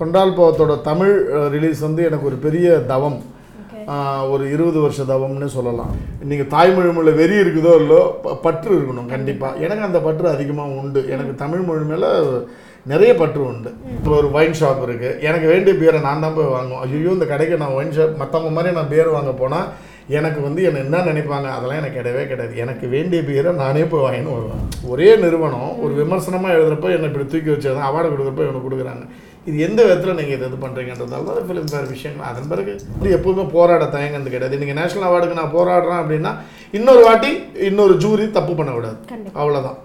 கொண்டால் பாவத்தோட தமிழ் ரிலீஸ் வந்து எனக்கு ஒரு பெரிய தவம். ஒரு இருபது வருஷ தவம்னு சொல்லலாம். நீங்கள் தாய்மொழி மேலே வெறி இருக்குதோ இல்லோ பற்று இருக்கணும் கண்டிப்பாக எனக்கு அந்த பற்று அதிகமாக உண்டு. எனக்கு தமிழ் மொழி மேலே நிறைய பற்று உண்டு. இப்போ ஒரு ஒயின் ஷாப் இருக்குது எனக்கு வேண்டிய பியரை நான் தான் போய் வாங்குவோம் ஐயோ இந்த கடைக்கு நான் ஒயின் ஷாப் மற்றவங்க மாதிரி நான் பியர் வாங்க போனால் எனக்கு வந்து என்ன என்ன நினைப்பாங்க? அதெல்லாம் எனக்கு கிடையவே கிடையாது. எனக்கு வேண்டிய பியரை நானே போய் வாங்கின்னு வருவேன். ஒரே நிறுவனம் ஒரு விமர்சனமாக எழுதுறப்போ என்னை இப்படி தூக்கி வச்சது அவார்டு கொடுக்குறப்போ எனக்கு கொடுக்குறாங்க. இது எந்த விதத்தில் நீங்கள் இது இது பண்ணுறீங்கன்றதால தான் ஃபிலிம் ஃபேர் விஷயங்கள். அதன் பிறகு இது எப்பவுமே போராட தயங்குறது கிடையாது. நீங்கள் நேஷனல் அவார்டுக்கு நான் போராடுறேன் அப்படின்னா இன்னொரு வாட்டி இன்னொரு ஜூரி தப்பு பண்ணக்கூடாது. அவ்வளோதான்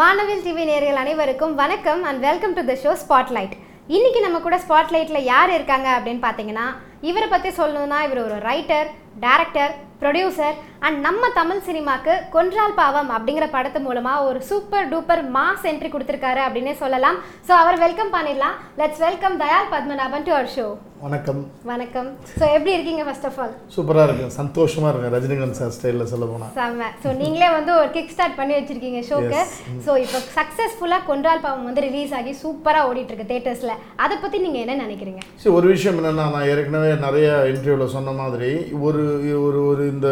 வானவில் டிவி நேயர்கள் அனைவருக்கும் வணக்கம் and welcome to the show spotlight இன்னைக்கு நம்ம கூட ஸ்பாட்லைட்டில் யார் இருக்காங்க அப்படின்னு பார்த்தீங்கன்னா இவரை பற்றி சொல்லணும்னா இவர் ஒரு ரைட்டர் டைரக்டர் ப்ரொடியூசர் அண்ட் நம்ம தமிழ் சினிமாக்கு கொன்றால் பாவம் அப்படிங்கிற படத்து மூலமாக ஒரு சூப்பர் டூப்பர் மாஸ் என்ட்ரி கொடுத்துருக்காரு அப்படின்னே சொல்லலாம். ஸோ அவர் வெல்கம் பண்ணிடலாம். Let's welcome Dayal Padmanabhan to our show வணக்கம். வணக்கம். ஸோ எப்படி இருக்கீங்க ஃபர்ஸ்ட் ஆஃப் ஆல் சூப்பராக இருக்கு சந்தோஷமாக இருக்கு ரஜினிகாந்த் சார் ஸ்டைலில் சொல்ல போனால் செம்ம. ஸோ நீங்களே வந்து ஒரு கிக் ஸ்டார்ட் பண்ணி வச்சிருக்கீங்க ஷோக்கு ஸோ இப்போ சக்ஸஸ்ஃபுல்லாக கொன்றால் பாவம் வந்து ரிலீஸ் ஆகி சூப்பராக ஓடிட்டு இருக்கு தேட்டர்ஸில் அதை பற்றி நீங்கள் என்ன நினைக்கிறீங்க? சரி ஒரு விஷயம் என்னென்னா நான் ஏற்கனவே நிறைய இன்டர்வியூவில் சொன்ன மாதிரி ஒரு ஒரு ஒரு இந்த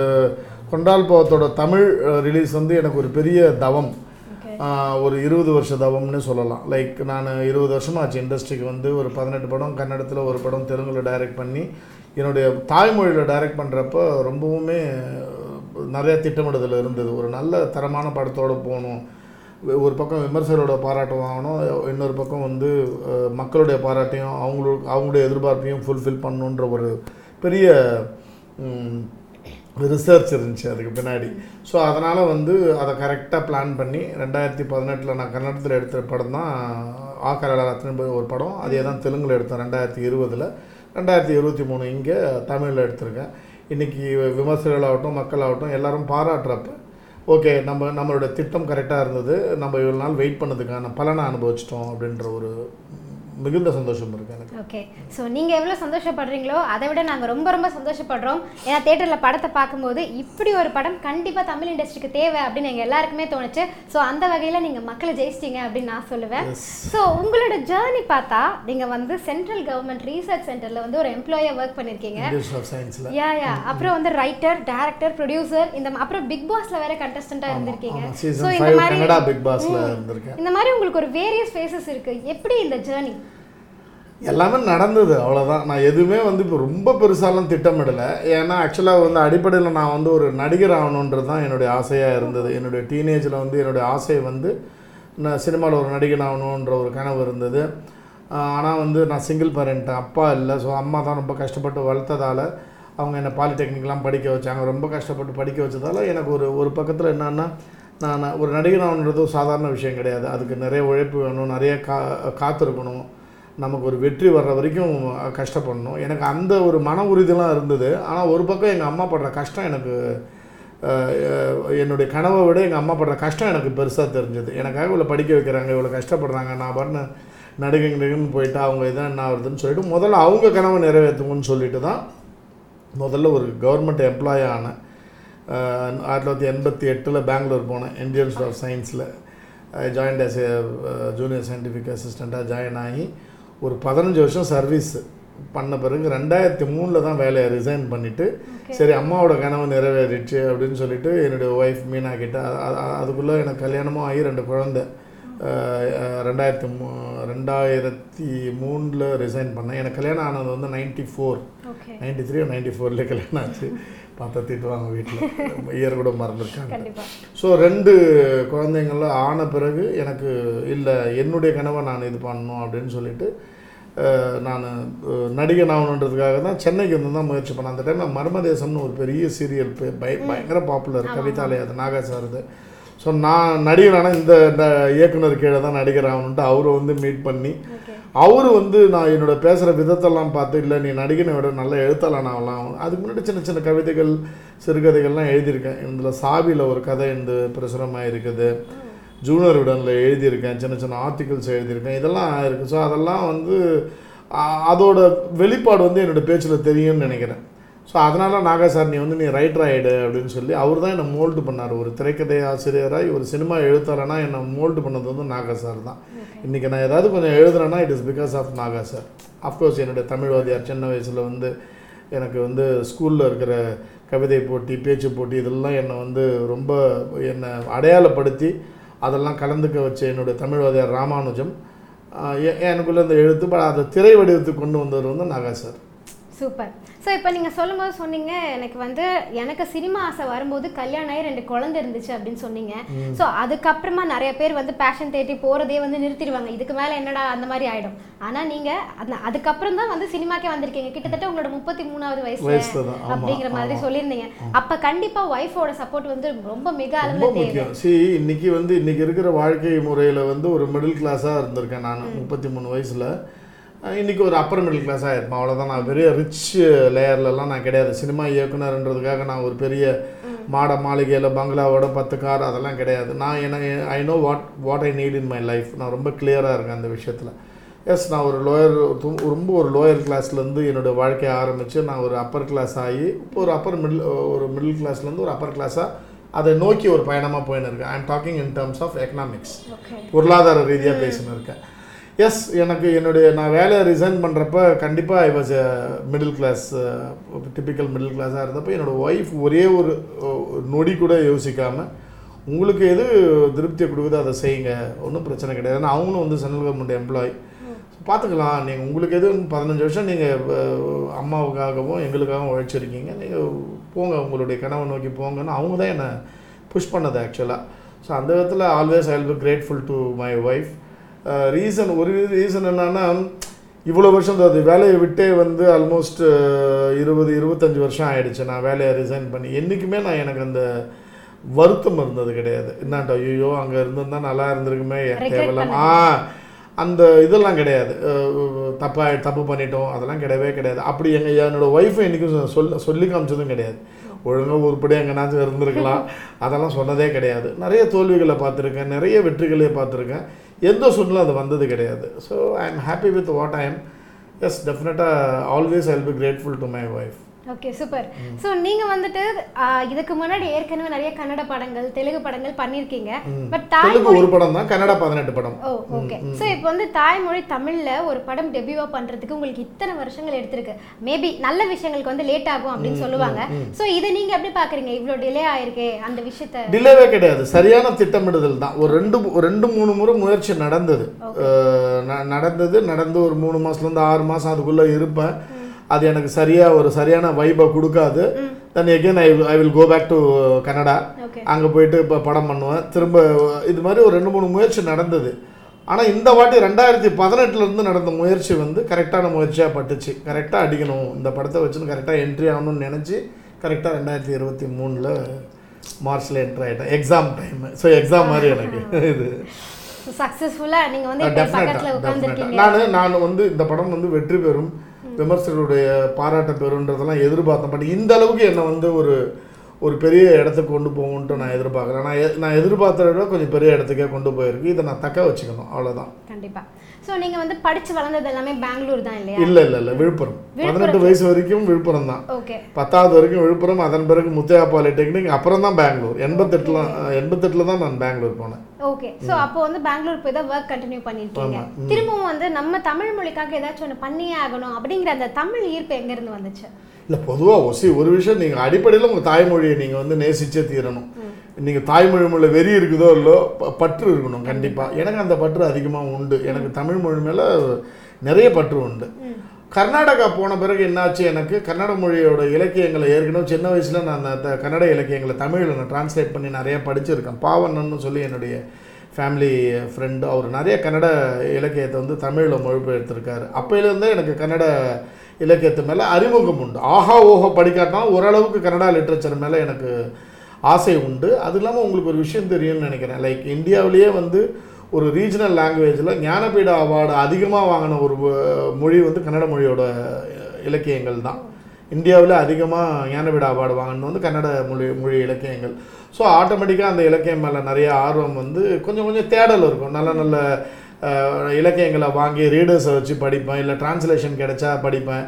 கொண்டால் பாவத்தோட தமிழ் ரிலீஸ் வந்து எனக்கு ஒரு பெரிய தவம். ஒரு இருபது வருஷ தவம்னு சொல்லலாம். லைக் நான் இருபது வருஷமா ஆச்சு இண்டஸ்ட்ரிக்கு வந்து. ஒரு பதினெட்டு படம் கன்னடத்தில் ஒரு படம் தெலுங்குல டைரக்ட் பண்ணி என்னுடைய தாய்மொழியில் டைரக்ட் பண்ணுறப்ப ரொம்பவுமே நிறைய திட்டமிடுதல் இருந்தது. ஒரு நல்ல தரமான படத்தோடு போகணும். ஒரு பக்கம் விமர்சகரோட பாராட்டு வாங்கணும் இன்னொரு பக்கம் வந்து மக்களுடைய பாராட்டையும் அவங்களுக்கு அவங்களுடைய எதிர்பார்ப்பையும் ஃபுல்ஃபில் பண்ணணுன்ற ஒரு பெரிய ரிசர்ச் இருந்துச்சு அதுக்கு பின்னாடி. ஸோ அதனால் வந்து அதை கரெக்டாக பிளான் பண்ணி ரெண்டாயிரத்தி பதினெட்டில் நான் கன்னடத்தில் எடுத்த படம் தான் ஆக்கரத்தின் ஒரு படம். அதே தான் தெலுங்கில் எடுத்தேன் ரெண்டாயிரத்தி இருபதில். ரெண்டாயிரத்தி இருபத்தி மூணு இங்கே தமிழில் எடுத்திருக்கேன். இன்றைக்கி விமர்சகர்களாகட்டும் மக்களாகட்டும் எல்லாரும் பாராட்டுறப்ப ஓகே நம்ம நம்மளோட திட்டம் கரெக்டாக இருந்தது. நம்ம இவ்வளோ நாள் வெயிட் பண்ணதுக்கான பலனை அனுபவிச்சிட்டோம் அப்படின்ற ஒரு மிகுந்த சந்தோஷம் இருக்குது எனக்கு. ஓகே ஸோ நீங்கள் எவ்வளோ சந்தோஷப்படுறீங்களோ அதை விட நாங்கள் ரொம்ப ரொம்ப சந்தோஷப்படுறோம். ஏன்னா தேட்டரில் படத்தை பார்க்கும்போது இப்படி ஒரு படம் கண்டிப்பாக தமிழ் இண்டஸ்ட்ரிக்கு தேவை அப்படின்னு எங்கள் எல்லாருக்குமே தோணுச்சு. ஸோ அந்த வகையில் நீங்கள் மக்களை ஜெயிச்சிட்டீங்க அப்படின்னு நான் சொல்லுவேன். ஸோ உங்களோட ஜேர்னி பார்த்தா நீங்கள் வந்து சென்ட்ரல் கவர்மெண்ட் ரீசர்ச் சென்டரில் வந்து ஒரு எம்ப்ளாயாக ஒர்க் பண்ணியிருக்கீங்க யா யா அப்புறம் வந்து ரைட்டர் டேரக்டர் ப்ரொடியூசர் இந்த அப்புறம் பிக் பாஸ்ல வேற கண்டஸ்டண்டா இருந்திருக்கீங்க. ஸோ இந்த மாதிரி இந்த மாதிரி உங்களுக்கு ஒரு வேரியஸ் ஃபேஸஸ் இருக்கு. எப்படி இந்த ஜேர்னி எல்லாமே நடந்தது அவ்வளோதான் நான் எதுவுமே வந்து இப்போ ரொம்ப பெருசாலாம் திட்டமிடலை. ஏன்னா ஆக்சுவலாக வந்து அடிப்படையில் நான் வந்து ஒரு நடிகர் ஆகணுன்றது தான் என்னுடைய ஆசையாக இருந்தது. என்னுடைய டீனேஜில் வந்து என்னுடைய ஆசை வந்து நான் சினிமாவில் ஒரு நடிகன் ஆகணுன்ற ஒரு கனவு இருந்தது. ஆனால் வந்து நான் சிங்கிள் பேரண்ட் அப்பா இல்லை. ஸோ அம்மா தான் ரொம்ப கஷ்டப்பட்டு வளர்த்ததால் அவங்க என்னை பாலிடெக்னிக்லாம் படிக்க வச்சாங்க. ரொம்ப கஷ்டப்பட்டு படிக்க வச்சதால் எனக்கு ஒரு ஒரு பக்கத்தில் என்னென்னா நான் ஒரு நடிகன் ஆகணுன்றதும் சாதாரண விஷயம் கிடையாது. அதுக்கு நிறைய உழைப்பு வேணும் நிறைய கா காத்திருக்கணும். நமக்கு ஒரு வெற்றி வர்ற வரைக்கும் கஷ்டப்படணும். எனக்கு அந்த ஒரு மன உறுதியெலாம் இருந்தது. ஆனால் ஒரு பக்கம் எங்கள் அம்மா படுற கஷ்டம் எனக்கு என்னுடைய கனவை விட எங்கள் அம்மா படுற கஷ்டம் எனக்கு பெருசாக தெரிஞ்சது. எனக்காக இவ்வளோ படிக்க வைக்கிறாங்க இவ்வளோ கஷ்டப்படுறாங்க நான் பண்ண நடிகை நடிகன்னு போயிட்டு அவங்க இதான் என்ன ஆகுதுன்னு சொல்லிட்டு முதல்ல அவங்க கனவை நிறைவேற்றுங்கன்னு சொல்லிட்டு தான் முதல்ல ஒரு கவர்மெண்ட் எம்ப்ளாயி ஆனேன் ஆயிரத்தி தொள்ளாயிரத்தி எண்பத்தி எட்டில் பெங்களூர் போனேன். இந்தியன் இன்ஸ்டியூட் ஆஃப் சயின்ஸில் joined as a junior scientific அசிஸ்டண்ட்டாக ஜாயின் ஆகி ஒரு பதினஞ்சு வருஷம் சர்வீஸ் பண்ண பிறகு ரெண்டாயிரத்தி மூணில் தான் வேலையை ரிசைன் பண்ணிவிட்டு சரி அம்மாவோட கனவு நிறைவேறிடுச்சு அப்படின்னு சொல்லிட்டு என்னுடைய ஒய்ஃப் மீனா கிட்ட அதுக்குள்ளே எனக்கு கல்யாணமும் ஆகி ரெண்டு குழந்தை. ரெண்டாயிரத்தி மூ ரெண்டாயிரத்தி மூணில் ரிசைன் பண்ணேன். எனக்கு கல்யாணம் ஆனது வந்து ninety four ninety three ninety ஃபோரில் கல்யாணம் ஆச்சு. பார்த்தா திட்டுவாங்க வீட்டில் இயர் கூட மறந்துருக்காங்க. ஸோ ரெண்டு குழந்தைங்கள ஆன பிறகு எனக்கு இல்லை என்னுடைய கனவை நான் இது பண்ணணும் அப்படின்னு சொல்லிட்டு நான் நடிகன் ஆகணுன்றதுக்காக தான் சென்னைக்கு வந்து தான் முயற்சி பண்ணேன். அந்த டைமில் மர்மதேசம்னு ஒரு பெரிய சீரியல் பய பயங்கர பாப்புலர் கவிதாலயா அது நாகா சாருது ஸோ நான் நடிகரான இந்த இயக்குனர் கீழே தான் நடிகர் ஆகணுன்ட்டு அவரை வந்து மீட் பண்ணி அவர் வந்து நான் என்னோட பேசுகிற விதத்தெல்லாம் பார்த்து இல்லை நீ நடிகனை விட நல்ல எழுத்தாளன் ஆகலாம். அதுக்கு முன்னாடி சின்ன சின்ன கவிதைகள் சிறுகதைகள்லாம் எழுதியிருக்கேன். இதில் சாவியில் ஒரு கதை இந்த பிரசுரமாக இருக்குது ஜூனியர் விடனில் எழுதியிருக்கேன் சின்ன சின்ன ஆர்டிகல்ஸ் எழுதியிருக்கேன் இதெல்லாம் இருக்குது ஸோ அதெல்லாம் வந்து அதோட வெளிப்பாடு வந்து என்னோட பேச்சில் தெரியும்னு நினைக்கிறேன். ஸோ அதனால் நாகா சார் நீ வந்து நீ ரைட்டர் ஆகிடு அப்படின்னு சொல்லி அவர் தான் என்னை மோல்டு பண்ணார். ஒரு திரைக்கதை ஆசிரியராக ஒரு சினிமா எழுத்தாளனா என்னை மோல்டு பண்ணது வந்து நாகா சார் தான். இன்றைக்கி நான் ஏதாவது கொஞ்சம் எழுதுறேன்னா it is because of Naga sir of course என்னுடைய தமிழ் வாத்தியார் சின்ன வயசில் வந்து எனக்கு வந்து ஸ்கூலில் இருக்கிற கவிதை போட்டி பேச்சு போட்டி இதெல்லாம் என்னை வந்து ரொம்ப என்னை அடையாளப்படுத்தி அதெல்லாம் கலந்துக்க வச்ச என்னுடைய தமிழ் வாத்தியார் ராமானுஜம் எனக்குள்ளே இந்த எழுத்து அதை திரை வடிவத்துக்கு கொண்டு வந்தவர் வந்து நாகா சார் சூப்பர். ஸோ இப்போ நீங்கள் சொல்லும்போது சொன்னீங்க எனக்கு வந்து எனக்கு சினிமா ஆசை வரும்போது கல்யாணம் ஆகி ரெண்டு குழந்தை இருந்துச்சு அப்படின்னு சொன்னீங்க. ஸோ அதுக்கப்புறமா நிறைய பேர் வந்து பேஷன் தேடி போகிறதே வந்து நிறுத்திடுவாங்க. இதுக்கு மேலே என்னடா அந்த மாதிரி ஆகிடும் ஆனால் நீங்கள் அந்த அதுக்கப்புறம் தான் வந்து சினிமாக்கே வந்திருக்கீங்க. கிட்டத்தட்ட உங்களோட முப்பத்தி மூணாவது ஆமாம் அப்படிங்கிற மாதிரி சொல்லியிருந்தீங்க. அப்போ கண்டிப்பாக ஒய்ஃபோட சப்போர்ட் வந்து ரொம்ப மிக அளவில் முக்கியம். சி இன்னைக்கு வந்து இன்னைக்கு இருக்கிற வாழ்க்கை முறையில் வந்து ஒரு மிடில் கிளாஸாக இருந்திருக்கேன் நான். முப்பத்தி மூணு வயசில். இன்னைக்கு ஒரு அப்பர் மிடில் கிளாஸாக இருப்பேன் அவ்வளோதான் நான் பெரிய ரிச் லேயர்லலாம் நான் கிடையாது. சினிமா இயக்குனர்ன்றதுக்காக நான் ஒரு பெரிய மாட மாளிகையில் பங்களாவோட பத்து கார் அதெல்லாம் கிடையாது. நான் என்ன I know what what I need in my life நான் ரொம்ப கிளியராக இருக்கேன் அந்த விஷயத்தில். எஸ் நான் ஒரு லோயர் ரொம்ப ஒரு லோயர் கிளாஸ்லேருந்து என்னோட வாழ்க்கையை ஆரம்பித்து நான் ஒரு அப்பர் கிளாஸ் ஆகி இப்போ ஒரு அப்பர் மிடில் ஒரு மிடில் கிளாஸ்லேருந்து ஒரு அப்பர் கிளாஸாக அதை நோக்கி ஒரு பயணமாக போயின்னு இருக்கேன். I am talking in terms of economics பொருளாதார ரீதியாக பேசின்னு இருக்கேன். எஸ் எனக்கு என்னுடைய நான் வேலையை ரிசைன் பண்ணுறப்ப கண்டிப்பாக I was middle class typical middle கிளாஸாக இருந்தப்போ என்னோடய ஒய்ஃப் ஒரே ஒரு நொடி கூட யோசிக்காமல் உங்களுக்கு எது திருப்தியை கொடுக்குதோ அதை செய்யுங்க ஒன்றும் பிரச்சனை கிடையாது. ஏன்னா அவங்களும் வந்து சென்ட்ரல் கவர்மெண்ட் எம்ப்ளாய் பார்த்துக்கலாம் நீங்கள் உங்களுக்கு எது பதினஞ்சு வருஷம் நீங்கள் அம்மாவுக்காகவும் எங்களுக்காகவும் உழைச்சிருக்கீங்க. நீங்கள் போங்க உங்களுடைய கனவை நோக்கி போங்கன்னு அவங்க தான் என்னை புஷ் பண்ணது ஆக்சுவலாக ஸோ அந்த விதத்தில் always I will be grateful to my wife reason ஒரு ரீசன் என்னன்னா இவ்வளோ வருஷம் அது வேலையை விட்டே வந்து ஆல்மோஸ்ட் இருபது இருபத்தஞ்சி வருஷம் ஆயிடுச்சு. நான் வேலையை ரிசைன் பண்ணி என்றைக்குமே நான் எனக்கு அந்த வருத்தம் இருந்தது கிடையாது. என்னாட்ட ஐயோ அங்கே இருந்திருந்தா நல்லா இருந்திருக்குமே தேவையில்லாம. ஆ அந்த இதெல்லாம் கிடையாது. அஹ் தப்பா தப்பு பண்ணிட்டோம் அதெல்லாம் கிடையவே கிடையாது. அப்படி எங்கள் என்னோடய ஒய்ஃபை என்றைக்கும் சொல்ல சொல்லி காமிச்சதும் கிடையாது. ஒழுங்காக உருப்படி எங்கேனாச்சும் இருந்திருக்கலாம். அதெல்லாம் சொன்னதே கிடையாது. நிறைய தோல்விகளை பார்த்துருக்கேன் நிறைய வெற்றிகளை பார்த்துருக்கேன். எந்த சூழ்நிலை அது வந்தது கிடையாது. So I am happy with what I am yes டெஃபினட்டாக always I will be grateful to my wife okay super so நீங்க வந்துட்டு இதுக்கு முன்னாடி ஏற்கனவே நிறைய கன்னட படங்கள் தெலுங்கு படங்கள் பண்ணியிருக்கீங்க பட் தாய்மொழி ஒரு படம் தான் கன்னடா பதினெட்டு படம். ஓ ஓகே ஸோ இப்போ வந்து தாய்மொழி தமிழ்ல ஒரு படம் டெபியூவா பண்றதுக்கு உங்களுக்கு இத்தனை வருஷங்கள் எடுத்திருக்கு. மேபி நல்ல விஷயங்களுக்கு வந்து லேட் ஆகும் அப்படின்னு சொல்லுவாங்க. ஸோ இதை நீங்க எப்படி பாக்குறீங்க? இவ்வளோ டிலே ஆயிருக்கே அந்த விஷயத்த. டிலேவே கிடையாது. சரியான திட்டமிடுதல் தான். ஒரு ரெண்டு ரெண்டு மூணு முறை முயற்சி நடந்தது. நடந்தது நடந்து ஒரு மூணு மாசத்துலேருந்து ஆறு மாதம் அதுக்குள்ளே இருப்பேன். அது எனக்கு சரியாக ஒரு சரியான வைபை கொடுக்காது. Then again I I will go back to Canada அங்கே போயிட்டு இப்போ படம் பண்ணுவேன். திரும்ப இது மாதிரி ஒரு ரெண்டு மூணு முயற்சி நடந்தது. ஆனால் இந்த வாட்டி ரெண்டாயிரத்தி பதினெட்டுலேருந்து நடந்த முயற்சி வந்து கரெக்டான முயற்சியாக பட்டுச்சு. கரெக்டாக அடிக்கணும். இந்த படத்தை வச்சுன்னு கரெக்டாக என்ட்ரி ஆகணும்னு நினச்சி கரெக்டாக ரெண்டாயிரத்தி இருபத்தி மூணில் மார்ச்சில் என்ட்ரி ஆகிட்டேன் எக்ஸாம் டைம் ஸோ எக்ஸாம் மாதிரி எனக்கு இது. சக்சஸ்ஃபுல்லா நீங்க வந்து நான் நான் வந்து இந்த படம் வந்து வெற்றி பெறும். விமர்சகருடைய பாராட்ட பெறுன்றதெல்லாம் எதிர்பார்த்தேன் பட் இந்த அளவுக்கு என்னை வந்து ஒரு ஒரு பெரிய இடத்துக்கு கொண்டு போகும்ன்ட்டு நான் எதிர்பார்க்குறேன் நான் நான் எதிர்பார்த்ததை விட கொஞ்சம் பெரிய இடத்துக்கே கொண்டு போயிருக்கு. இதை நான் தக்க வச்சுக்கணும். அவ்வளோதான் கண்டிப்பா. ஸோ நீங்க வந்து படிச்சு வளர்ந்தது எல்லாமே பெங்களூர் தான் இல்லையா? இல்லை இல்லை இல்லை. விழுப்புரம். பதினெட்டு வயசு வரைக்கும் விழுப்புரம் தான். ஓகே. பத்தாவது வரைக்கும் விழுப்புரம் அதன் பிறகு முத்தையா பாலிடெக்னிக் அப்புறம் தான் பெங்களூர். எண்பத்தெட்டில் எண்பத்தெட்டில் தான் நான் பெங்களூர் போனேன். ஓகே. ஸோ அப்போ வந்து பெங்களூர் போய் தான் ஒர்க் கண்டினியூ பண்ணியிருக்கீங்க. திரும்பவும் வந்து நம்ம தமிழ் மொழிக்காக ஏதாச்சும் ஒன்று பண்ணியே ஆகணும் அப்படிங்கிற அந்த தமிழ் ஈர்ப்பு எங்க இருந்து வந்துச்சு? இல்லை பொதுவாக ஒசி ஒரு விஷயம் நீங்கள் அடிப்படையில் உங்கள் தாய்மொழியை நீங்கள் வந்து நேசிச்சே தீரணும். நீங்கள் தாய்மொழி மேலே வெறி இருக்குதோ இல்லோ ப- பற்று இருக்கணும் கண்டிப்பாக எனக்கு அந்த பற்று அதிகமாக உண்டு. எனக்கு தமிழ் மொழி மேலே நிறைய பற்று உண்டு. கர்நாடகா போன பிறகு என்னாச்சு எனக்கு? கன்னட மொழியோட இலக்கியங்களை ஏற்கனவே சின்ன வயசில் நான் அந்த கன்னட இலக்கியங்களை தமிழில் நான் டிரான்ஸ்லேட் பண்ணி நிறைய படிச்சிருக்கேன். பாவண்ணன்னு சொல்லி என்னுடைய ஃபேமிலி ஃப்ரெண்டு அவர் நிறைய கன்னட இலக்கியத்தை வந்து தமிழில் மொழிபெயர்த்திருக்காரு. அப்போலேருந்தே எனக்கு கன்னட இலக்கியத்து மேலே அறிமுகம் உண்டு. ஆஹா ஓஹோ படிக்காட்டாலும் ஓரளவுக்கு கன்னடா லிட்ரேச்சர் மேலே எனக்கு ஆசை உண்டு. அது இல்லாமல் உங்களுக்கு ஒரு விஷயம் தெரியும்னு நினைக்கிறேன். லைக் இந்தியாவிலேயே வந்து ஒரு ரீஜனல் லாங்குவேஜில் ஞானபீட அவார்டு அதிகமாக வாங்கின ஒரு மொழி வந்து கன்னட மொழியோட இலக்கியங்கள் தான். இந்தியாவில் அதிகமாக ஞானபீட அவார்டு வாங்கினது வந்து கன்னட மொழி மொழி இலக்கியங்கள். ஸோ ஆட்டோமேட்டிக்காக அந்த இலக்கியம் மேலே நிறைய ஆர்வம் வந்து கொஞ்சம் கொஞ்சம் தேடல் இருக்கும். நல்ல நல்ல இலக்கியங்களை வாங்கி ரீடர்ஸை வச்சு படிப்பேன் இல்லை டிரான்ஸ்லேஷன் கிடைச்சா படிப்பேன்.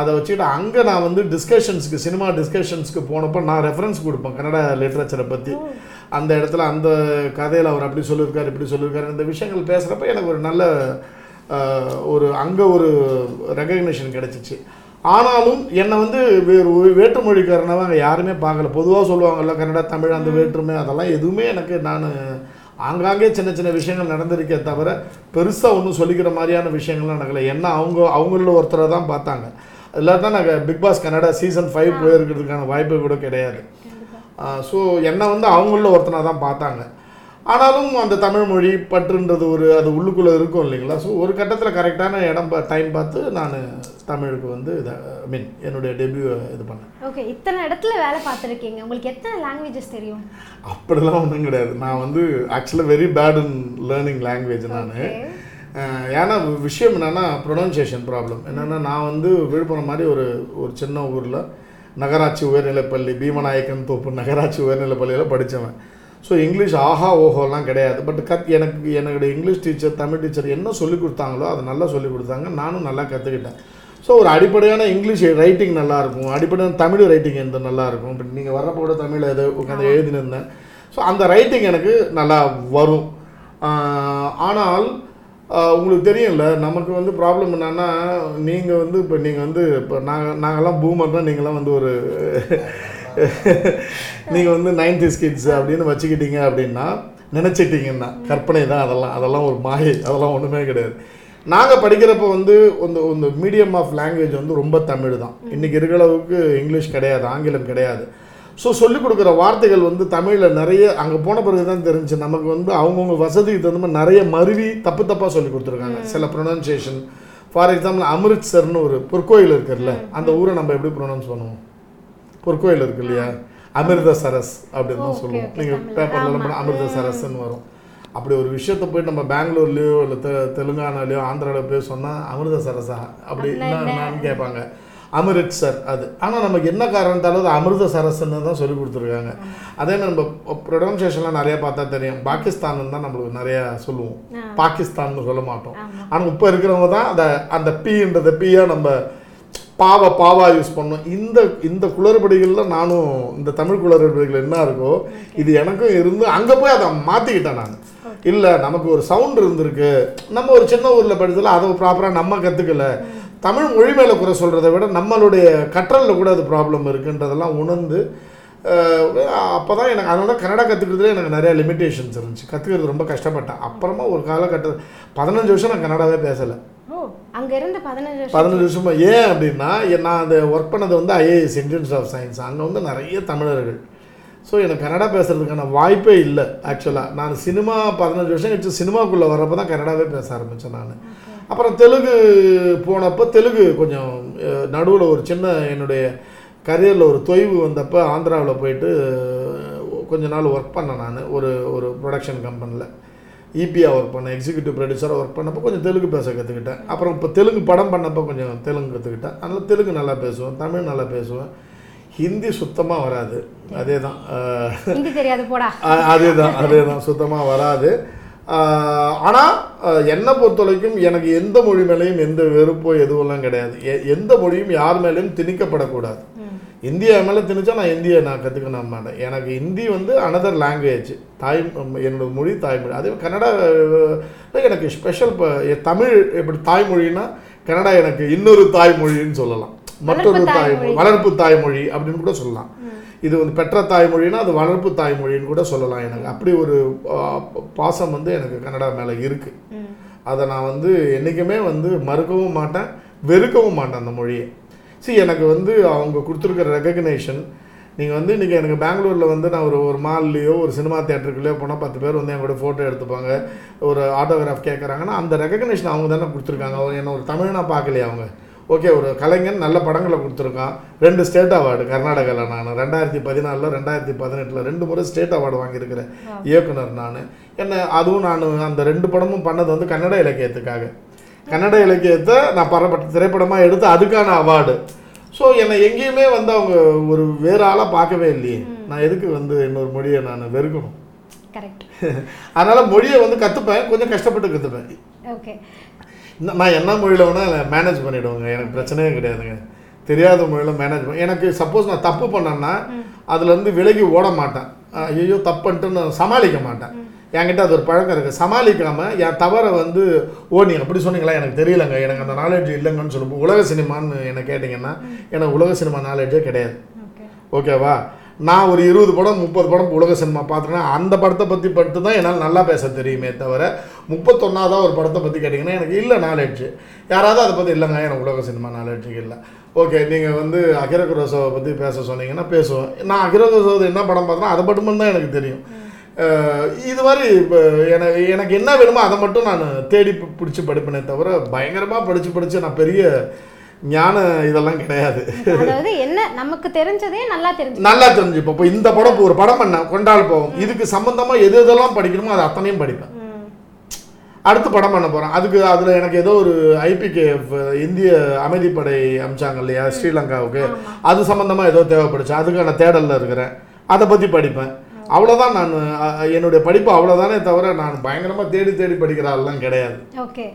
அதை வச்சுக்கிட்டு அங்கே நான் வந்து டிஸ்கஷன்ஸ்க்கு சினிமா டிஸ்கஷன்ஸ்க்கு போனப்போ நான் ரெஃபரன்ஸ் கொடுப்பேன் கன்னட லிட்ரேச்சரை பற்றி அந்த இடத்துல அந்த கதையில் அவர் அப்படி சொல்லியிருக்காரு இப்படி சொல்லியிருக்காரு இந்த விஷயங்கள் பேசுகிறப்ப எனக்கு ஒரு நல்ல ஒரு அங்கே ஒரு ரெகக்னிஷன் கிடைச்சிச்சு. ஆனாலும் என்னை வந்து வேறு ஒரு வேற்றுமொழிக்காரனவை அங்கே யாருமே பார்க்கல. பொதுவாக சொல்லுவாங்கல்ல கன்னடா தமிழ் அந்த வேற்றுமை அதெல்லாம் எதுவுமே எனக்கு நான் ஆங்காங்கே சின்ன சின்ன விஷயங்கள் நடந்திருக்கே தவிர பெருசாக ஒன்றும் சொல்லிக்கிற மாதிரியான விஷயங்கள்லாம் நடக்கல. என்ன அவங்க அவங்கள ஒருத்தரை தான் பார்த்தாங்க. இல்லாட்டா நாங்கள் Bigg Boss Kannada season five போயிருக்கிறதுக்கான வாய்ப்பு கூட கிடையாது. ஸோ என்னை வந்து அவங்கள ஒருத்தனாக தான் பார்த்தாங்க. ஆனாலும் அந்த தமிழ் மொழி பற்றுன்றது ஒரு அது உள்ளுக்குள்ளே இருக்கும் இல்லைங்களா? ஸோ ஒரு கட்டத்தில் கரெக்டான இடம் டைம் பார்த்து நான் தமிழுக்கு வந்து இதை ஐ மீன் என்னுடைய டெபியூ இது பண்ணேன். ஓகே இத்தனை இடத்துல வேலை பார்த்துருக்கீங்க. உங்களுக்கு எத்தனை லாங்குவேஜஸ் தெரியும்? அப்படிலாம் ஒன்றும் கிடையாது. நான் வந்து ஆக்சுவலாக very bad in learning language நான். ஏன்னா விஷயம் என்னென்னா ப்ரொனன்சியேஷன் ப்ராப்ளம் என்னென்னா நான் வந்து விழுப்புரம் மாதிரி ஒரு ஒரு சின்ன ஊரில் நகராட்சி உயர்நிலைப்பள்ளி பீமநாயக்கன் தோப்பு நகராட்சி உயர்நிலைப்பள்ளியில் படித்தவன் ஸோ இங்கிலீஷ் ஆஹா ஓஹோலாம் கிடையாது. பட் கத் எனக்கு என்னுடைய இங்கிலீஷ் டீச்சர் தமிழ் டீச்சர் என்ன சொல்லி கொடுத்தாங்களோ அதை நல்லா சொல்லி கொடுத்தாங்க. நானும் நல்லா கற்றுக்கிட்டேன் ஸோ ஒரு அடிப்படையான இங்கிலீஷ் ரைட்டிங் நல்லா இருக்கும் அடிப்படையான தமிழ் ரைட்டிங் எந்த நல்லா இருக்கும் இப்போ நீங்கள் வர்றப்போ கூட தமிழ் எது உட்காந்து எழுதினிருந்தேன். ஸோ அந்த ரைட்டிங் எனக்கு நல்லா வரும். ஆனால் உங்களுக்கு தெரியும்ல நமக்கு வந்து ப்ராப்ளம் என்னன்னா நீங்கள் வந்து இப்போ நீங்கள் வந்து இப்போ நாங்கள் நாங்கள்லாம் பூமர்னா நீங்களாம் வந்து ஒரு நீங்கள் வந்து நைன்டி கிட்ஸ் அப்படின்னு வச்சுக்கிட்டீங்க அப்படின்னா நினச்சிட்டிங்கன்னா கற்பனை தான் அதெல்லாம் அதெல்லாம் ஒரு மாயை அதெல்லாம் ஒன்றுமே கிடையாது. நாங்கள் படிக்கிறப்போ வந்து இந்த இந்த மீடியம் ஆஃப் லாங்குவேஜ் வந்து ரொம்ப தமிழ் தான். இன்றைக்கி இருக்கிற அளவுக்கு இங்கிலீஷ் கிடையாது ஆங்கிலம் கிடையாது. ஸோ சொல்லிக் கொடுக்குற வார்த்தைகள் வந்து தமிழில் நிறைய அங்கே போன பிறகு தான் தெரிஞ்சு நமக்கு வந்து அவங்கவுங்க வசதிக்கு தகுந்த மாதிரி நிறைய மருவி தப்பு தப்பாக சொல்லி கொடுத்துருக்காங்க. சில ப்ரொனன்சியேஷன் ஃபார் எக்ஸாம்பிள் அமிர்த்சர்னு ஒரு பொற்கோயில் இருக்குல்ல அந்த ஊரை நம்ம எப்படி ப்ரொனவுன்ஸ் பண்ணுவோம்? பொற்கோயில் இருக்கு இல்லையா அமிர்தசரஸ் அப்படின்னு தான் சொல்லுவோம். நீங்கள். பேப்பர்லாம் ஆமா. போனால் அமிர்தசரஸ்ன்னு வரும். அப்படி ஒரு விஷயத்த போய் நம்ம பெங்களூர்லேயோ இல்லை தெ தெலுங்கானாலையோ ஆந்திராவில் போய் சொன்னால் அப்படி அப்படின்னா என்ன என்ன? என்னன்னு கேட்பாங்க. அமிர்த்சர் அது. ஆனால் நமக்கு என்ன காரணத்தாலும் அது அமிர்தசரஸ்ன்னு தான் சொல்லி கொடுத்துருக்காங்க. அதே மாதிரி நம்ம ப்ரொனன்சியேஷன்லாம் நிறைய பார்த்தா தெரியும். பாகிஸ்தான் தான் நம்மளுக்கு நிறைய சொல்லுவோம். பாகிஸ்தான்னு சொல்ல மாட்டோம். ஆனால் இப்போ இருக்கிறவங்க தான் அந்த அந்த பீன்றத பீயா நம்ம பாவ பாவா யூஸ் பண்ணோம். இந்த இந்த குளறுபடிகளில் நானும் இந்த தமிழ் குளறுபடிகள் என்ன இருக்கோ இது எனக்கும் இருந்து அங்கே போய் அதை மாற்றிக்கிட்டேன் நான். இல்லை நமக்கு ஒரு சவுண்ட் இருந்திருக்கு. நம்ம ஒரு சின்ன ஊரில் படிச்சதில் அதை ப்ராப்பராக நம்ம கற்றுக்கல தமிழ் மொழி மேலே குறை சொல்கிறத விட நம்மளுடைய கற்றலில் கூட அது ப்ராப்ளம் இருக்குன்றதெல்லாம் உணர்ந்து அப்போ தான் எனக்கு அதனால தான் கன்னடா கற்றுக்கிறதுல எனக்கு நிறைய லிமிட்டேஷன்ஸ் இருந்துச்சு. கற்றுக்கிறது ரொம்ப கஷ்டப்பட்டேன். அப்புறமா ஒரு காலகட்ட பதினஞ்சு வருஷம் நான் கன்னடாவே பேசலை. ஓ அங்க இருந்து பதினஞ்சு வருஷம். பதினஞ்சு வருஷமா ஏன் அப்படின்னா நான் அந்த ஒர்க் பண்ணது வந்து ஐஏஎஸ் இந்தியன்ஸ் ஆஃப் சயின்ஸ் அங்கே வந்து நிறைய தமிழர்கள். ஸோ எனக்கு கன்னடா பேசுறதுக்கான வாய்ப்பே இல்லை ஆக்சுவலாக நான் சினிமா பதினஞ்சு வருஷம் கழிச்சு சினிமாக்குள்ளே வரப்போ தான் கன்னடாவே பேச ஆரம்பித்தேன் நான். அப்புறம் தெலுங்கு போனப்போ தெலுங்கு கொஞ்சம் நடுவில் ஒரு சின்ன என்னுடைய கரியரில் ஒரு தொய்வு வந்தப்போ ஆந்திராவில் போயிட்டு கொஞ்ச நாள் ஒர்க் பண்ணேன் நான் ஒரு ஒரு ப்ரொடக்ஷன் கம்பெனியில் ஈபியா ஒர்க் பண்ணேன் எக்ஸிக்யூட்டிவ் ப்ரொடியூசராக ஒர்க் பண்ணப்போ கொஞ்சம் தெலுங்கு பேச கற்றுக்கிட்டேன் அப்புறம் இப்போ தெலுங்கு படம் பண்ணப்போ கொஞ்சம் தெலுங்கு கற்றுக்கிட்டேன் அதனால் தெலுங்கு நல்லா பேசுவேன் தமிழ் நல்லா பேசுவேன். ஹிந்தி சுத்தமாக வராது. அதே தான் ஹிந்தி தெரியாது போடா. அதே தான் அதே தான் சுத்தமாக வராது ஆனால் என்னை பொறுத்த வரைக்கும் எனக்கு எந்த மொழி மேலேயும் எந்த வெறுப்போ எதுவெல்லாம் கிடையாது. எந்த மொழியும் யார் மேலேயும் திணிக்கப்படக்கூடாது. இந்தியா மேலே திணிச்சா நான் இந்தியை நான் கற்றுக்கணும் மாட்டேன். எனக்கு ஹிந்தி வந்து அனதர் லாங்குவேஜ் தாய் என்னோட மொழி தாய்மொழி. அதே மாதிரி கன்னடா எனக்கு ஸ்பெஷல் இப்போ தமிழ் எப்படி தாய்மொழின்னா கன்னடா எனக்கு இன்னொரு தாய்மொழின்னு சொல்லலாம். மற்றொரு தாய்மொழி. வளர்ப்பு தாய்மொழி அப்படின்னு கூட சொல்லலாம். இது வந்து பெற்ற தாய்மொழினா அது வளர்ப்பு தாய்மொழின்னு கூட சொல்லலாம் எனக்கு. அப்படி ஒரு பாசம் வந்து எனக்கு கன்னடா மேலே இருக்குது. அதை நான் வந்து என்றைக்குமே வந்து மறுக்கவும் மாட்டேன் வெறுக்கவும் மாட்டேன் அந்த மொழியை. See எனக்கு வந்து அவங்க கொடுத்துருக்கிற ரெகக்னேஷன் நீங்கள் வந்து இன்றைக்கி எனக்கு பெங்களூரில் வந்து நான் ஒரு ஒரு மால்லையோ ஒரு சினிமா தேட்டருக்குள்ளேயோ போனால் பத்து பேர் வந்து என் கூட ஃபோட்டோ எடுத்துப்பாங்க. ஒரு ஆட்டோகிராஃப் கேட்குறாங்கன்னா அந்த ரெகக்னேஷன் அவங்க தானே கொடுத்துருக்காங்க. அவங்க என்ன ஒரு தமிழனா பார்க்கலையா அவங்க? ஓகே ஒரு கலைஞன் நல்ல படங்களை கொடுத்துருக்கான். ரெண்டு ஸ்டேட் அவார்டு கர்நாடகாவில் நான். ரெண்டாயிரத்தி பதினாலில் ரெண்டாயிரத்தி பதினெட்டில் ரெண்டு முறை ஸ்டேட் அவார்டு வாங்கியிருக்கிறேன். இயக்குனர் நான். என்ன அதுவும் நான் அந்த ரெண்டு படமும் பண்ணது வந்து கன்னட இலக்கியத்துக்காக. கன்னட இலக்கியத்தை நான் பரப்பட்ட திரைப்படமாக எடுத்து அதுக்கான அவார்டு ஸோ என்னை எங்கேயுமே வந்து அவங்க ஒரு வேற ஆளாக பார்க்கவே இல்லையே. நான் எதுக்கு வந்து இன்னொரு மொழியை நான் வெறுக்கணும்? கரெக்ட் அதனால் மொழியை வந்து கற்றுப்பேன் கொஞ்சம் கஷ்டப்பட்டு கற்றுப்பேன் ஓகே நான் என்ன மொழியில் வேணால் மேனேஜ் பண்ணிவிடுவேங்க எனக்கு பிரச்சனையே கிடையாதுங்க. தெரியாத முறையில் மேனேஜ் பண்ண எனக்கு சப்போஸ் நான் தப்பு பண்ணேன்னா அதுலேருந்து விலகி ஓட மாட்டேன். ஐயோ தப்புன்ட்டு நான் சமாளிக்க மாட்டேன். என்கிட்ட அது ஒரு பழக்கம் இருக்குது சமாளிக்காமல் என் தவறை வந்து ஓ நீங்கள் அப்படி சொன்னீங்களா? எனக்கு தெரியலங்க. எனக்கு அந்த நாலேஜ் இல்லைங்கன்னு சொல்லும்போது உலக சினிமான்னு என்ன கேட்டிங்கன்னா எனக்கு உலக சினிமா நாலேஜே கிடையாது. ஓகே. ஓகேவா? நான் ஒரு இருபது படம் முப்பது படம் உலக சினிமா பார்த்துருக்கேன் அந்த படத்தை பற்றி பட்டு தான் என்னால் நல்லா பேச தெரியுமே தவிர முப்பத்தொன்னாவதா ஒரு படத்தை பற்றி கேட்டிங்கன்னா எனக்கு இல்லை நாலேஜ் யாராவது அதை பற்றி இல்லைங்க எனக்கு உலக சினிமா நாலேஜ் இல்லை. ஓகே நீங்கள் வந்து அகிர குரோசோவை பற்றி பேச சொன்னீங்கன்னா பேசுவேன் நான் அகிர குரோசோவை என்ன படம் பார்த்தேன்னா அதை மட்டும் தான் எனக்கு தெரியும். இது மாதிரி இப்போ எனக்கு எனக்கு என்ன வேணுமோ அதை மட்டும் நான் தேடி பிடிச்சி படிப்பேனே தவிர பயங்கரமாக படித்து படித்து நான் பெரிய ஞான இதெல்லாம் கிடையாது. அதாவது என்ன நமக்கு தெரிஞ்சதே நல்லா தெரிஞ்சு நல்லா தெரிஞ்சுப்போம். இப்போ இந்த படம் ஒரு படம் பண்ண கொண்டாள் போகும் இதுக்கு சம்பந்தமாக எது எதெல்லாம் படிக்கணுமோ அது அத்தனையும் படிப்பேன். அடுத்து படம் பண்ண போகிறேன் அதுக்கு அதில் எனக்கு ஏதோ ஒரு ஐபிகேஎஃப் இந்திய அமைதிப்படை அமிச்சாங்க இல்லையா ஸ்ரீலங்காவுக்கு. அது சம்மந்தமாக ஏதோ தேவைப்படுச்சு. அதுக்கான தேடலில் இருக்கிறேன். அதை பற்றி படிப்பேன். அவ்வளோதான் நான் என்னுடைய படிப்பு அவ்வளோதானே தவிர நான் பயங்கரமாக தேடி தேடி படிக்கிற ஆள்லாம் கிடையாது. ஓகே.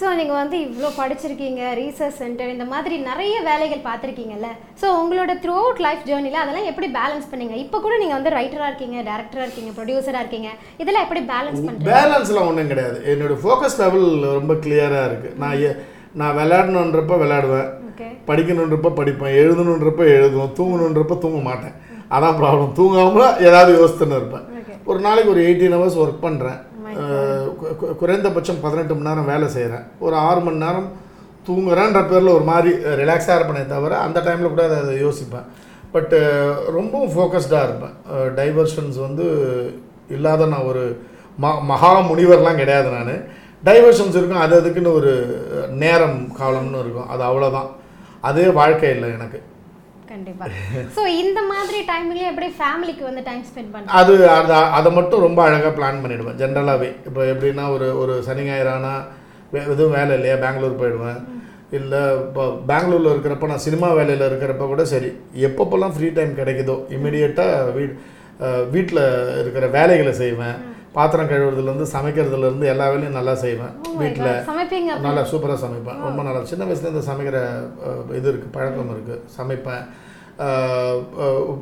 ஸோ நீங்கள் வந்து இவ்வளோ படிச்சிருக்கீங்க ரீசர்ச் சென்டர் இந்த மாதிரி நிறைய வேலைகள் பார்த்துருக்கீங்கல்ல. ஸோ உங்களோட த்ரூ அவுட் லைஃப் ஜேர்னியில் அதெல்லாம் எப்படி பேலன்ஸ் பண்ணீங்க? இப்போ கூட நீங்கள் வந்து ரைட்டராக இருக்கீங்க டேரக்டராக இருக்கீங்க ப்ரொடியூசராக இருக்கீங்க. இதெல்லாம் எப்படி பேலன்ஸ் பண்ணுறீங்க பேலன்ஸ்லாம் ஒன்றும் கிடையாது. என்னோட ஃபோக்கஸ் லெவல் ரொம்ப கிளியராக இருக்குது நான் நான் விளையாடணுன்றப்ப விளையாடுவேன். ஓகே. படிக்கணுன்றப்ப படிப்பேன். எழுதணுன்றப்ப எழுதுவேன். தூங்கணுன்றப்ப தூங்க மாட்டேன். அதான் ப்ராப்ளம் தூங்காமல் ஏதாவது யோசித்துன்னு இருப்பேன். ஒரு நாளைக்கு ஒரு எயிட்டீன் ஹவர்ஸ் ஒர்க் பண்ணுறேன் குறைந்தபட்சம் பதினெட்டு மணி நேரம் வேலை செய்கிறேன் ஒரு ஆறு மணி நேரம் தூங்குறேன்ற பேரில் ஒரு மாதிரி ரிலாக்ஸாக இருப்பேனே தவிர அந்த டைமில் கூட அதை யோசிப்பேன். பட்டு ரொம்பவும் ஃபோக்கஸ்டாக இருப்பேன். டைவர்ஷன்ஸ் வந்து இல்லாத நான் ஒரு ம மகா முனிவர்லாம் கிடையாது நான். டைவர்ஷன்ஸ் இருக்கும். அது அதுக்குன்னு ஒரு நேரம் காலம்னு இருக்கும். அது அவ்வளோதான் அதே வாழ்க்கை இல்லை எனக்கு. கண்டிப்பா. ஸோ இந்த மாதிரி டைம்லயே எப்படி ஃபேமிலிக்கு வந்து டைம் ஸ்பெண்ட் பண்ணுறேன் அது அதை அதை மட்டும் ரொம்ப அழகாக பிளான் பண்ணிடுவேன். ஜென்ரலாகவே இப்போ எப்படின்னா ஒரு ஒரு சனி ஞாயிறானா எதுவும் வேலை இல்லையா? பெங்களூர் போயிடுவேன். இல்லை இப்போ பெங்களூரில் இருக்கிறப்ப நான் சினிமா வேலையில் இருக்கிறப்ப கூட சரி. எப்பப்போல்லாம் ஃப்ரீ டைம் கிடைக்குதோ இமிடியேட்டாக வீட் வீட்டில் இருக்கிற வேலைகளை செய்வேன். பாத்திரம் கழுவுறதுலேருந்து சமைக்கிறதுலேருந்து எல்லா வேலையும் நல்லா செய்வேன். வீட்டில் சமைப்பீங்க நல்லா சூப்பராக சமைப்பேன். ரொம்ப நல்லா சின்ன வயசுலேருந்து சமைக்கிற இது இருக்குது பழக்கம் இருக்குது சமைப்பேன்.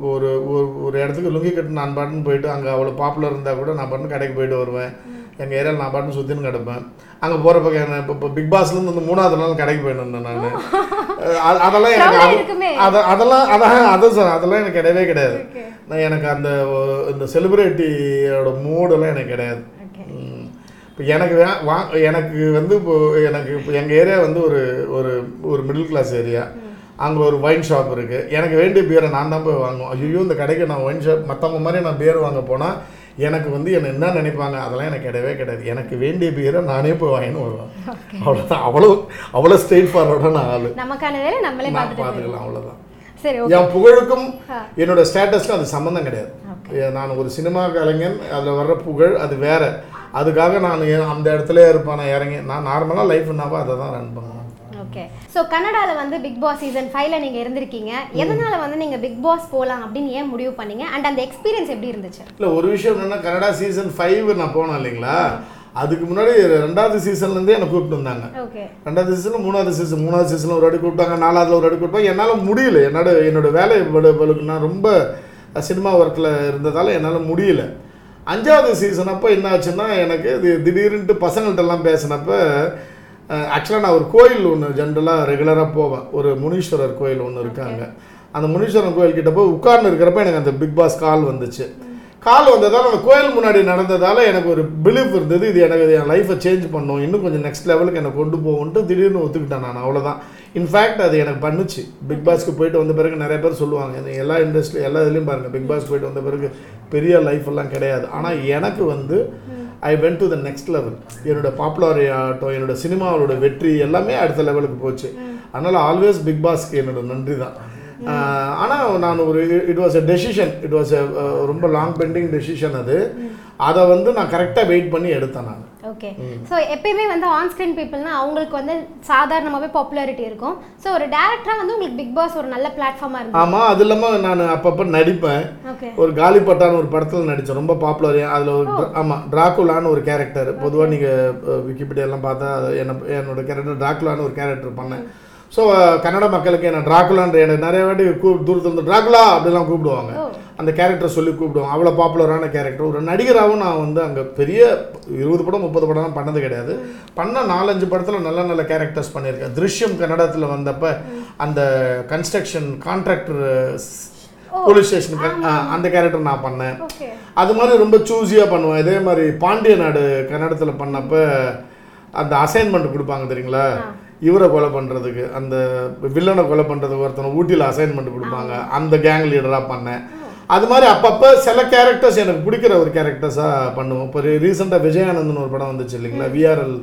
ஒரு ஒரு- ஒரு இடத்துக்கு லுங்கி கட்டு நான் பாட்டுன்னு போயிட்டு அங்கே அவ்வளோ பாப்புலர் இருந்தால் கூட நான் பாட்டுன்னு கடைக்கு போயிட்டு வருவேன். எங்கள் ஏரியாவில் நான் பாட்டுன்னு சுற்றின்னு கிடப்பேன். அங்கே போகிறப்ப என்ன இப்போ இப்போ பிக் பாஸ்லேருந்து வந்து மூணாவது நாள் கடைக்கு போயிட்டு நான். அதெல்லாம் எனக்கு அது- அதெல்லாம் அதான் அதான் சார் அதெல்லாம் எனக்கு கிடையவே கிடையாது. நான் எனக்கு அந்த இந்த செலிப்ரிட்டியோட மூடெல்லாம் எனக்கு கிடையாது. இப்போ எனக்கு வே வா எனக்கு வந்து இப்போ எனக்கு இப்போ எங்கள் ஏரியா வந்து ஒரு ஒரு ஒரு மிடில் கிளாஸ் ஏரியா அங்கே ஒரு ஒயின் ஷாப் இருக்குது எனக்கு வேண்டிய பியரை நான் தான் போய் வாங்குவோம் ஐயோ இந்த கடைக்கு நான் ஒயின் ஷாப் மற்றவங்க மாதிரி நான் பியர் வாங்க போனால் எனக்கு வந்து என்ன என்ன நினைப்பாங்க? அதெல்லாம் எனக்கு கிடையவே கிடையாது. எனக்கு வேண்டிய பியரை நானே போய் வாங்கின்னு வருவேன். அவ்வளோதான் அவ்வளோ அவ்வளோ ஸ்ட்ரெயிட் ஃபார்வர்டான ஆள். நமக்கான வேலை நம்மளே பார்த்துக்கலாம் அவ்வளோதான் சரி என் புகழுக்கும். என்னோட ஸ்டேட்டஸ்க்கும் அது சம்மந்தம் கிடையாது. நான் ஒரு சினிமா கலைஞன் அதில் வர்ற புகழ் அது வேற. அதுக்காக நான் அந்த இடத்துல இருப்பேன் நான் இறங்கி நான் நார்மலாக லைஃப்னாவா அதை தான் ரன் பண்ணுவேன். ஓகே ஸோ கன்னடால வந்து பிக் பாஸ் சீசன் ஃபைவ்ல நீங்க இருந்திருக்கீங்க. எதனால வந்து நீங்க பிக் பாஸ் போலாம் அப்படின்னு ஏன் முடிவு பண்ணீங்க? அண்ட் அந்த எக்ஸ்பீரியன்ஸ் எப்படி இருந்துச்சு? இல்லை ஒரு விஷயம் என்னென்னா கனடா சீசன் ஃபைவ் நான் போனேன் இல்லைங்களா? அதுக்கு முன்னாடி ரெண்டாவது சீசன்லேருந்தே என்னை கூப்பிட்டு வந்தாங்க. ரெண்டாவது சீசன் மூணாவது சீசன் மூணாவது சீசனில் ஒரு வாட்டி கூப்பிட்டாங்க நாலாவதுல ஒரு வாட்டி கூப்பிட்டாங்க. என்னால் முடியல. என்னோட என்னோட வேலை பளு- பளுக்கு நான் ரொம்ப சினிமா ஒர்க்கில் இருந்ததால் என்னால் முடியல. அஞ்சாவது சீசன் அப்போ என்ன ஆச்சுன்னா எனக்கு திடீர்னுட்டு பசங்கள்ட்டெல்லாம் பேசினப்ப ஆக்சுவலாக நான் ஒரு கோயில் ஒன்று ஜென்ரலாக ரெகுலராக போவேன். ஒரு முனீஸ்வரர் கோயில் ஒன்று இருக்காங்க. அந்த முனீஸ்வரன் கோயில் கிட்ட போய் உட்கார்ந்து இருக்கிறப்ப எனக்கு அந்த பிக் பாஸ் கால் வந்துச்சு. கால் வந்ததால் அந்த கோயில் முன்னாடி நடந்ததால் எனக்கு ஒரு பிலீஃப் இருந்தது. இது எனக்கு என் லைஃப்பை சேஞ்ச் பண்ணும். இன்னும் கொஞ்சம் நெக்ஸ்ட் லெவலுக்கு என்னை கொண்டு போகும்ட்டு திடீர்னு ஒத்துக்கிட்டேன் நான். அவ்வளோதான் இன்ஃபேக்ட் அது எனக்கு பண்ணுச்சு. பிக் பாஸ்க்கு போயிட்டு வந்த பிறகு நிறைய பேர் சொல்லுவாங்க இது எல்லா இண்டஸ்ட்ரி எல்லா இதுலேயும் பாருங்கள் பிக் பாஸ் போயிட்டு வந்த பிறகு பெரிய லைஃப் எல்லாம் கிடையாது. ஆனால் எனக்கு வந்து I went to the next level என்னோட பாப்புலர் ஆகட்டும் என்னோட சினிமாவோட வெற்றி எல்லாமே அடுத்த லெவலுக்கு போச்சு. அதனால் ஆல்வேஸ் பிக் பாஸ்க்கு என்னோட நன்றி தான் ஆனால் நான் ஒரு it was a decision it was a ரொம்ப லாங் பெண்டிங் டெசிஷன் அது. அதை வந்து நான் கரெக்டாக வெயிட் பண்ணி எடுத்தேன் நான். ஓகே ஸோ எப்பயுமே வந்து ஆன் ஸ்க்ரீன் பீப்புள்னா அவங்களுக்கு வந்து சாதாரணமாகவே பாப்புலாரிட்டி இருக்கும். ஸோ ஒரு டேரக்டராக வந்து உங்களுக்கு பிக் பாஸ் ஒரு நல்ல பிளாட்ஃபார்மாக இருந்தது. ஆமாம் அது இல்லாமல் நான் அப்பப்போ நடிப்பேன். ஒரு காலிப்பட்டான்னு ஒரு படத்தில் நடித்தேன் ரொம்ப பாப்புலர் அதில் ஒரு ஆமாம் டிராக்குலான்னு ஒரு கேரக்டர் பொதுவாக நீங்கள் விக்கிபீடியாலாம் பார்த்தா என்ன என்னோட கேரக்டர் டிராக்குலான்னு ஒரு கேரக்டர் பண்ணேன். ஸோ கன்னட மக்களுக்கு என்ன டிராகுலான்ற எனக்கு நிறைய வாட்டி கூ இருந்து டிராகுலா அப்படிலாம் கூப்பிடுவாங்க. அந்த கேரக்டர் சொல்லி கூப்பிடுவாங்க. அவ்வளோ பாப்புலரான கேரக்டர் ஒரு நடிகராகவும் நான் வந்து அங்கே பெரிய இருபது படம் முப்பது படம்லாம் பண்ணது கிடையாது. பண்ண நாலஞ்சு படத்தில் நல்ல நல்ல கேரக்டர்ஸ் பண்ணியிருக்கேன். திருஷ்யம் கன்னடத்தில் வந்தப்ப அந்த கன்ஸ்ட்ரக்ஷன் கான்ட்ராக்டர் போலீஸ் ஸ்டேஷனுக்கு அந்த கேரக்டர் நான் பண்ணேன். அது மாதிரி ரொம்ப சூஸியாக பண்ணுவேன். இதே மாதிரி பாண்டிய நாடு கன்னடத்தில் பண்ணப்ப அந்த அசைன்மெண்ட் கொடுப்பாங்க தெரியுங்களா? இவரை கொலை பண்ணுறதுக்கு அந்த வில்லனை கொலை பண்ணுறதுக்கு ஒருத்தனை ஊட்டியில் அசைன்மெண்ட் கொடுப்பாங்க. அந்த கேங் லீடராக பண்ணேன். அது மாதிரி அப்பப்போ சில கேரக்டர்ஸ் எனக்கு பிடிக்கிற ஒரு கேரக்டர்ஸாக பண்ணுவோம். இப்போ ரீசெண்டாக விஜயானந்தன் ஒரு படம் வந்துச்சு இல்லைங்களா? விஆர்எல்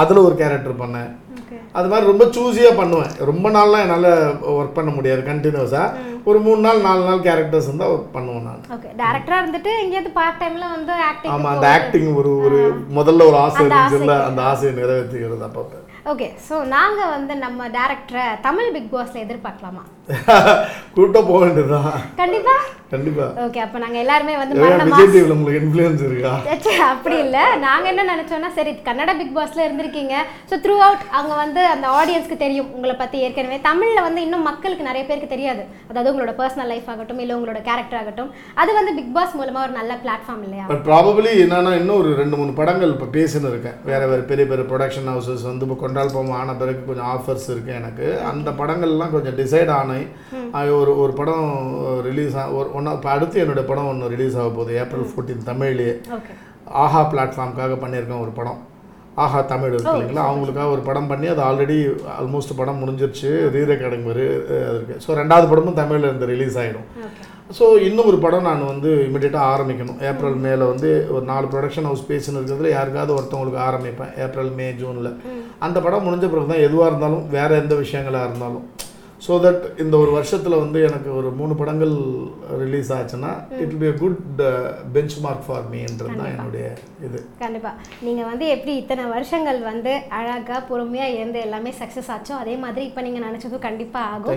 அதில் ஒரு கேரக்டர் பண்ணேன். அது மாதிரி ரொம்ப சூஸியாக பண்ணுவேன். ரொம்ப நாள்லாம் என்னால் ஒர்க் பண்ண முடியாது கண்டினியூஸாக ஒரு மூணு நாள் நாலு நாள் கேரக்டர்ஸ் இருந்தால் ஒர்க் பண்ணுவேன் நான். ஓகே. டேரக்டரா இருந்துட்டு எங்கேயாவது பார்ட் டைம்ல வந்து ஆக்டிங் ஆமாம் அந்த ஆக்டிங் ஒரு ஒரு முதல்ல ஒரு ஆசை இருந்துச்சுல்ல அந்த ஆசையை நிறைவேற்றிக்கிறது அப்பப்போ. ஓகே ஸோ நாங்க வந்து நம்ம டேரக்டரை தமிழ் பிக் பாஸ்ல எதிர்பார்க்கலாமா? கூப்பிட்டா போக வேண்டியதுதான். கண்டிப்பா. ஓகே அப்போ நாங்க எல்லாருமே வந்து விஜய் டிவியில் உங்களுக்கு இன்ஃப்ளூயன்ஸ் இருக்கா? அப்படி இல்லை. நாங்கள் என்ன நினச்சோன்னா சரி கன்னட பிக் பாஸ்ல இருந்திருக்கீங்க. ஸோ த்ரூ அவுட் அங்கே வந்து அந்த ஆடியன்ஸ்க்கு தெரியும் உங்களை பற்றி ஏற்கனவே. தமிழில் வந்து இன்னும் மக்களுக்கு நிறைய பேருக்கு தெரியாது. அதாவது உங்களோட பர்சனல் லைஃப் ஆகட்டும் இல்லை உங்களோட கேரக்டர் ஆகட்டும். அது வந்து பிக் பாஸ் மூலமாக ஒரு நல்ல பிளாட்ஃபார்ம் இல்லையா? பட் ப்ராபபிளி என்னன்னா இன்னும் ஒரு ரெண்டு மூணு படங்கள் இப்போ பேசின்னு இருக்கேன். வேற வேற பெரிய பெரிய ப்ரொடக்ஷன் ஹவுசஸ் வந்து இப்போ கொண்டால் போகும் ஆன பிறகு கொஞ்சம் ஆஃபர்ஸ் இருக்கு எனக்கு. அந்த படங்கள்லாம் கொஞ்சம் டிசைட் ஆனே அது ஒரு ஒரு படம் ரிலீஸ் ஒரு ஒன்றா இப்போ அடுத்து என்னோட படம் ஒன்று ரிலீஸ் ஆக போகுது ஏப்ரல் ஃபோர்டீன் தமிழ்லேயே ஆஹா பிளாட்ஃபார்முக்காக பண்ணியிருக்கேன் ஒரு படம். ஆஹா தமிழ் இருக்கு இல்லைங்களா? அவங்களுக்காக ஒரு படம் பண்ணி அது ஆல்ரெடி ஆல்மோஸ்ட் படம் முடிஞ்சிருச்சு. ரீ ரெக்கார்டிங் வரு அது இருக்கு. ஸோ ரெண்டாவது படமும் தமிழில் இருந்து ரிலீஸ் ஆகிடும் ஸோ இன்னும் ஒரு படம் நான் வந்து இமிடியேட்டாக ஆரம்பிக்கணும். ஏப்ரல் மேல வந்து ஒரு நாலு ப்ரொடக்ஷன் ஹவுஸ் பேசின்னு இருக்கிறதுல யாருக்காவது ஒருத்தவங்களுக்கு ஆரம்பிப்பேன். April May. ஜூனில் அந்த படம் முடிஞ்ச பிறகு தான் எதுவாக இருந்தாலும் வேறு எந்த விஷயங்களாக இருந்தாலும் ஸோ தட் இந்த ஒரு வருஷத்தில் வந்து எனக்கு ஒரு மூணு படங்கள் ரிலீஸ் ஆச்சுன்னா it will be a good benchmark for மீன்றது தான் என்னுடைய இது. கண்டிப்பா. நீங்க வந்து எப்படி இத்தனை வருஷங்கள் வந்து அழகா பொறுமையா இருந்து எல்லாமே சக்ஸஸ் ஆச்சோ அதே மாதிரி இப்போ நீங்க நினைச்சதும் கண்டிப்பா ஆகும்.